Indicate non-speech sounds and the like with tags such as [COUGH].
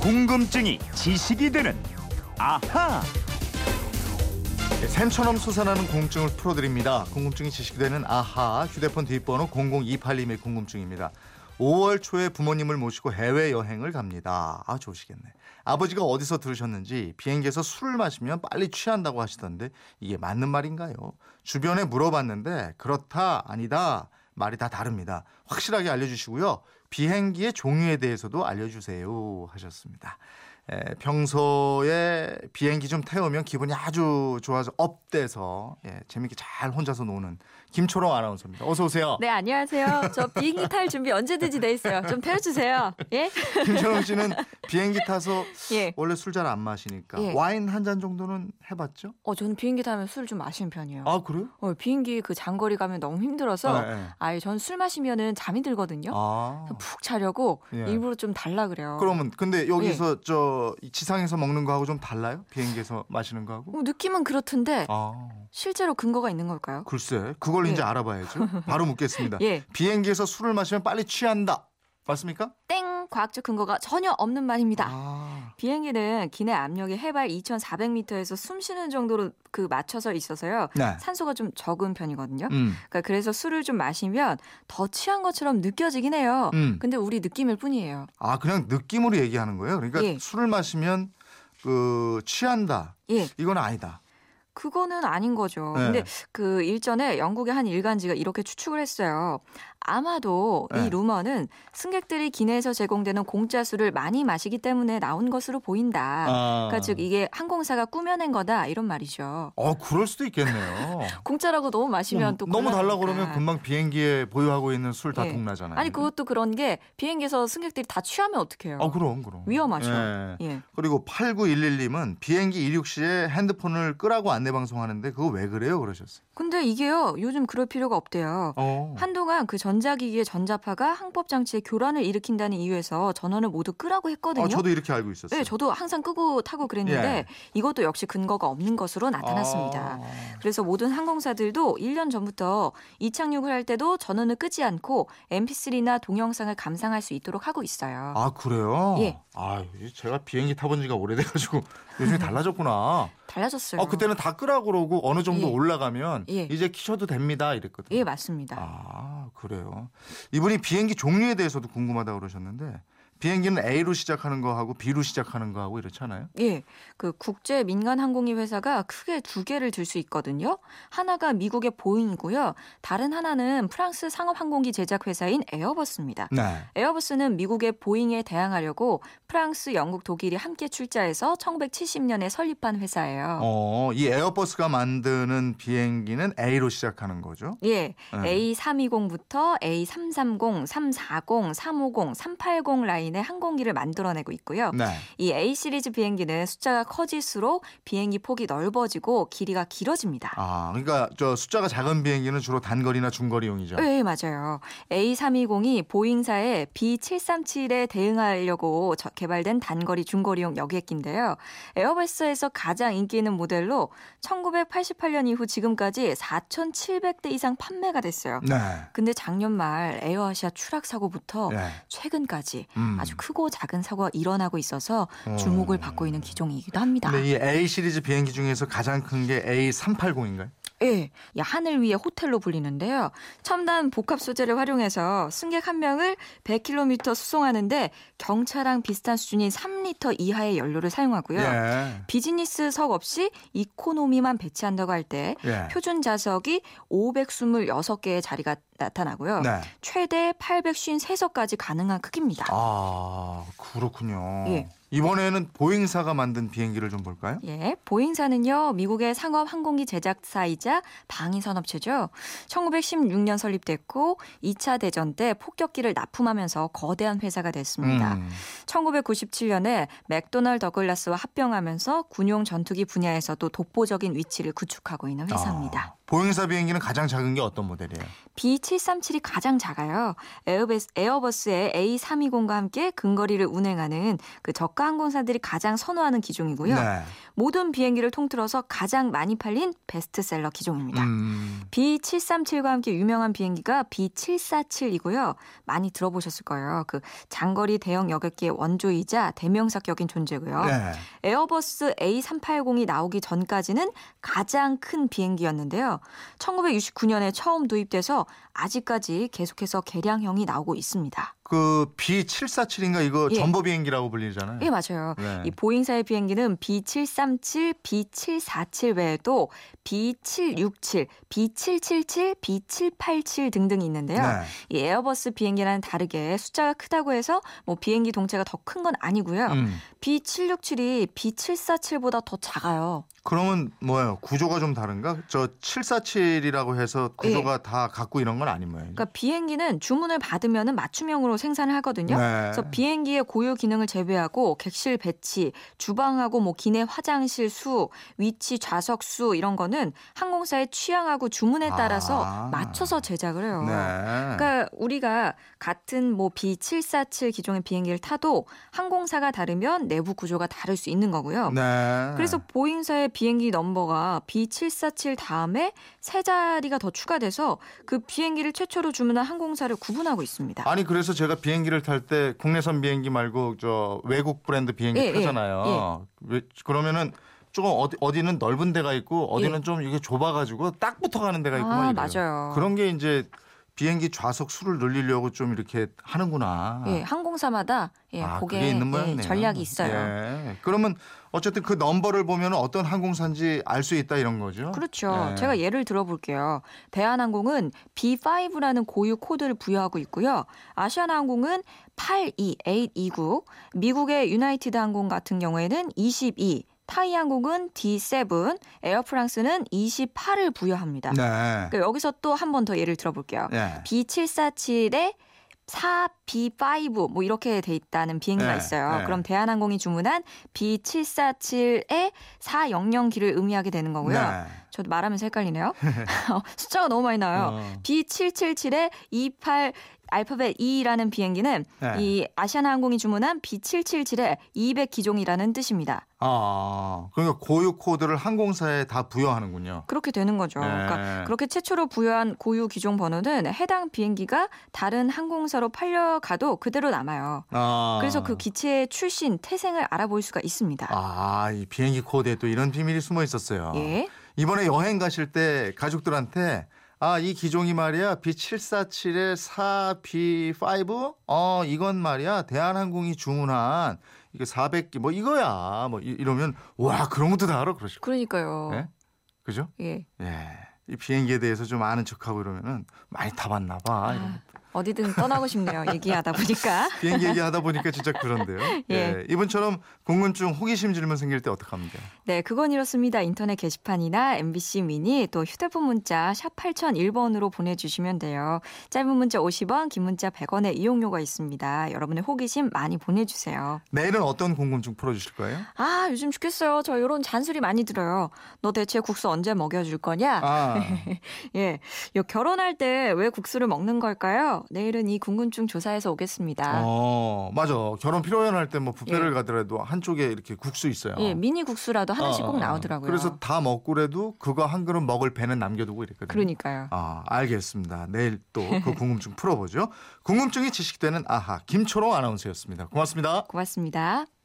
궁금증이 지식이 되는 아하. 네, 샘처럼 솟아나는 궁금증을 풀어드립니다. 궁금증이 지식되는 아하 휴대폰 뒷번호 0028님의 궁금증입니다. 5월 초에 부모님을 모시고 해외 여행을 갑니다. 아 좋으시겠네. 아버지가 어디서 들으셨는지 비행기에서 술을 마시면 빨리 취한다고 하시던데 이게 맞는 말인가요? 주변에 물어봤는데 그렇다 아니다 말이 다 다릅니다. 확실하게 알려주시고요. 비행기의 종류에 대해서도 알려주세요 하셨습니다. 에, 평소에 비행기 좀 태우면 기분이 아주 좋아서 up돼서 예, 재밌게 잘 혼자서 노는 김초롱 아나운서입니다. 어서 오세요. 네, 안녕하세요. 저 비행기 탈 준비 언제든지 돼 있어요. 좀 펴주세요. 예? [LAUGHS] 김초롱 씨는 비행기 타서 예. 원래 술 잘 안 마시니까 예. 와인 한 잔 정도는 해봤죠? 어, 저는 비행기 타면 술 좀 마시는 편이에요. 아 그래요? 어, 비행기 그 장거리 가면 너무 힘들어서 네, 네. 아예 전 술 마시면은 잠이 들거든요. 아 푹 자려고 예. 일부러 좀 달라 그래요. 그러면 근데 여기서 예. 저이 지상에서 먹는 거하고 좀 달라요? 비행기에서 마시는 거하고? 어, 느낌은 그렇던데 아 실제로 근거가 있는 걸까요? 글쎄 그걸 예. 이제 알아봐야죠. 바로 묻겠습니다. 예. 비행기에서 술을 마시면 빨리 취한다. 맞습니까? 땡! 과학적 근거가 전혀 없는 말입니다. 아, 비행기는 기내 압력이 해발 2,400m에서 숨 쉬는 정도로 그 맞춰서 있어서요. 네. 산소가 좀 적은 편이거든요. 음, 그러니까 그래서 술을 좀 마시면 더 취한 것처럼 느껴지긴 해요. 음. 근데 우리 느낌일 뿐이에요. 아 그냥 느낌으로 얘기하는 거예요. 그러니까 예. 술을 마시면 그 취한다. 예, 이건 아니다. 그거는 아닌 거죠. 네. 근데 그 일전에 영국의 한 일간지가 이렇게 추측을 했어요. 아마도 네. 이 루머는 승객들이 기내에서 제공되는 공짜 술을 많이 마시기 때문에 나온 것으로 보인다. 아. 그러니까 즉 이게 항공사가 꾸며낸 거다 이런 말이죠. 어 그럴 수도 있겠네요. [LAUGHS] 공짜라고 너무 마시면 또 너무 달라. 그러면 금방 비행기에 보유하고 있는 술다 예. 동나잖아요. 아니 그것도 그런 게 비행기에서 승객들이 다 취하면 어떡해요. 아 그럼 그럼 위험하죠. 예. 예. 그리고 8911님은 비행기 이륙 시에 핸드폰을 끄라고 안내 방송하는데 그거 왜 그래요? 그러셨어요. 근데 이게요 요즘 그럴 필요가 없대요. 어. 한동안 그 전자기기의 전자파가 항법 장치의 교란을 일으킨다는 이유에서 전원을 모두 끄라고 했거든요. 아, 저도 이렇게 알고 있었어요. 네, 저도 항상 끄고 타고 그랬는데 예. 이것도 역시 근거가 없는 것으로 나타났습니다. 아. 그래서 모든 항공사들도 1년 전부터 이착륙을 할 때도 전원을 끄지 않고 MP3나 동영상을 감상할 수 있도록 하고 있어요. 아 그래요? 예. 아 제가 비행기 타본 지가 오래돼가지고 요즘에 달라졌구나. [LAUGHS] 달라졌어요. 아 그때는 다 끄라 그러고 어느 정도 예. 올라가면 예. 이제 키셔도 됩니다 이랬거든요. 예, 맞습니다. 아 그래요. 이분이 비행기 종류에 대해서도 궁금하다 고 그러셨는데 비행기는 A로 시작하는 거하고 B로 시작하는 거하고 이렇잖아요. 예, 그 국제 민간 항공기 회사가 크게 두 개를 들 수 있거든요. 하나가 미국의 보잉이고요. 다른 하나는 프랑스 상업 항공기 제작 회사인 에어버스입니다. 네. 에어버스는 미국의 보잉에 대항하려고 프랑스, 영국, 독일이 함께 출자해서 1970년에 설립한 회사예요. 어, 이 에어버스가 만드는 비행기는 A로 시작하는 거죠. 예, 네. A320부터 A330, 340, 350, 380 라인의 항공기를 만들어내고 있고요. 네. 이 A 시리즈 비행기는 숫자가 커질수록 비행기 폭이 넓어지고 길이가 길어집니다. 아, 그러니까 저 숫자가 작은 비행기는 주로 단거리나 중거리용이죠. 네, 맞아요. A320이 보잉사의 B737에 대응하려고 저- 개발된 단거리 중거리용 여객기인데요. 에어버스에서 가장 인기 있는 모델로 1988년 이후 지금까지 4,700대 이상 판매가 됐어요. 네. 근데 작년 말 에어아시아 추락 사고부터 네. 최근까지 음. 아주 크고 작은 사고가 일어나고 있어서 주목을 어. 받고 있는 기종이기도 합니다. 근데 이 A 시리즈 비행기 중에서 가장 큰 게 A380인가요? 예, 이 하늘 위의 호텔로 불리는데요. 첨단 복합 소재를 활용해서 승객 한 명을 100km 수송하는데 경차랑 비슷한 수준인 3리터 이하의 연료를 사용하고요. 예. 비즈니스석 없이 이코노미만 배치한다고 할때 예. 표준 좌석이 526개의 자리가 나타나고요. 네. 최대 853석까지 가능한 크기입니다. 아, 그렇군요. 예. 이번에는 보잉사가 만든 비행기를 좀 볼까요? 예, 보잉사는요, 미국의 상업 항공기 제작사이자 방위 산업체죠. 1916년 설립됐고, 2차 대전 때 폭격기를 납품하면서 거대한 회사가 됐습니다. 음. 1997년에 맥도널 더글라스와 합병하면서 군용 전투기 분야에서도 독보적인 위치를 구축하고 있는 회사입니다. 아, 보잉사 비행기는 가장 작은 게 어떤 모델이에요? B737이 가장 작아요. 에어버스, 에어버스의 A320과 함께 근거리를 운행하는 그 저가 항공사들이 가장 선호하는 기종이고요. 네. 모든 비행기를 통틀어서 가장 많이 팔린 베스트셀러 기종입니다. 음, B737과 함께 유명한 비행기가 B747이고요. 많이 들어보셨을 거예요. 그 장거리 대형 여객기의 원조이자 대명사 격인 존재고요. 네. 에어버스 A380이 나오기 전까지는 가장 큰 비행기였는데요. 1969년에 처음 도입돼서 아직까지 계속해서 개량형이 나오고 있습니다. 그 B747인가 이거 예. 점보 비행기라고 불리잖아요. 예, 맞아요. 네. 이 보잉사의 비행기는 B737, B747 외에도 B767, B777, B787 등등이 있는데요. 네. 이 에어버스 비행기와는 다르게 숫자가 크다고 해서 뭐 비행기 동체가 더 큰 건 아니고요. 음. B767이 B747보다 더 작아요. 그러면 뭐예요? 구조가 좀 다른가? 저 747이라고 해서 구조가 다 같고 이런 건 아닌 모양이죠. 예. 그러니까 비행기는 주문을 받으면 맞춤형으로 생산을 하거든요. 네. 그래서 비행기의 고유 기능을 제외하고 객실 배치, 주방하고 뭐 기내 화장실 수, 위치 좌석 수 이런 거는 항공사의 취향하고 주문에 따라서 아. 맞춰서 제작을 해요. 네. 그러니까 우리가 같은 뭐 B747 기종의 비행기를 타도 항공사가 다르면 내부 구조가 다를 수 있는 거고요. 네. 그래서 보잉사의 비행기 넘버가 B747 다음에 세 자리가 더 추가돼서 그 비행기를 최초로 주문한 항공사를 구분하고 있습니다. 아니 그래서 제가 비행기를 탈 때 국내선 비행기 말고 저 외국 브랜드 비행기 예, 예, 타잖아요. 왜- 그러면은 조금 어디 어디는 넓은 데가 있고 어디는 좀 이게 좁아가지고 딱 붙어가는 데가 있고 예. 아. 맞아요. 그런 게 이제 비행기 좌석 수를 늘리려고 좀 이렇게 하는구나. 예, 항공사마다 예, 아, 그게 그게 있는 예, 모양이네요. 전략이 있어요. 예. 그러면 어쨌든 그 넘버를 보면 어떤 항공사인지 알 수 있다 이런 거죠. 그렇죠. 예. 제가 예를 들어볼게요. 대한항공은 B5라는 고유 코드를 부여하고 있고요. 아시아나항공은 822829, 미국의 유나이티드 항공 같은 경우에는 22, 타이항공은 D7, 에어프랑스는 28을 부여합니다. 네. 그러니까 여기서 또 한 번 더 예를 들어볼게요. 네. B747에 4B5 뭐 이렇게 돼 있다는 비행기가 네, 있어요. 네. 그럼 대한항공이 주문한 B747에 400기를 의미하게 되는 거고요. 네. 저도 말하면서 헷갈리네요. [LAUGHS] [LAUGHS] 어, 숫자가 너무 많이 나와요. 어. B777에 28 알파벳 E라는 비행기는 네. 이 아시아나 항공이 주문한 B777에 200 기종이라는 뜻입니다. 아, 그러니까 고유 코드를 항공사에 다 부여하는군요. 그렇게 되는 거죠. 네. 그러니까 그렇게 최초로 부여한 고유 기종 번호는 해당 비행기가 다른 항공사로 팔려가도 그대로 남아요. 아. 그래서 그 기체의 출신, 태생을 알아볼 수가 있습니다. 아, 이 비행기 코드에 또 이런 비밀이 숨어 있었어요. 예. 이번에 여행 가실 때 가족들한테 아, 이 기종이 말이야. B747에 4B5? 어, 이건 말이야. 대한항공이 주문한 이게 400기 뭐 이거야. 뭐 이- 이러면 와, 그런 것도 다 알아 거예요. 그러니까요. 네? 그죠? 예. 예. 이 비행기에 대해서 좀 아는 척하고 이러면은 많이 타봤나 봐. 아, 어디든 떠나고 싶네요. 얘기하다 보니까. [LAUGHS] 비행기 얘기하다 보니까 진짜 그런데요. 예. 예. 이분처럼 궁금증, 호기심 질문 생길 때 어떡합니까? 네, 그건 이렇습니다. 인터넷 게시판이나 MBC 미니 또 휴대폰 문자 샵 8001번으로 보내주시면 돼요. 짧은 문자 50원, 긴 문자 100원의 이용료가 있습니다. 여러분의 호기심 많이 보내주세요. 내일은 어떤 궁금증 풀어주실 거예요? 아, 요즘 죽겠어요. 저 이런 잔소리 많이 들어요. 너 대체 국수 언제 먹여줄 거냐? 아, [LAUGHS] 예. 요 결혼할 때 왜 국수를 먹는 걸까요? 내일은 이 궁금증 조사해서 오겠습니다. 어, 맞아. 결혼 필요연할 때 뭐 뷔페를 예. 가더라도 한쪽에 이렇게 국수 있어요. 예, 미니 국수라도 하나씩 어, 꼭 어, 어. 나오더라고요. 그래서 다 먹고 그래도 그거 한 그릇 먹을 배는 남겨두고 이랬거든요. 그러니까요. 아, 알겠습니다. 내일 또 그 궁금증 풀어보죠. 궁금증이 지식되는 아하 김초롱 아나운서였습니다. 고맙습니다. 고맙습니다.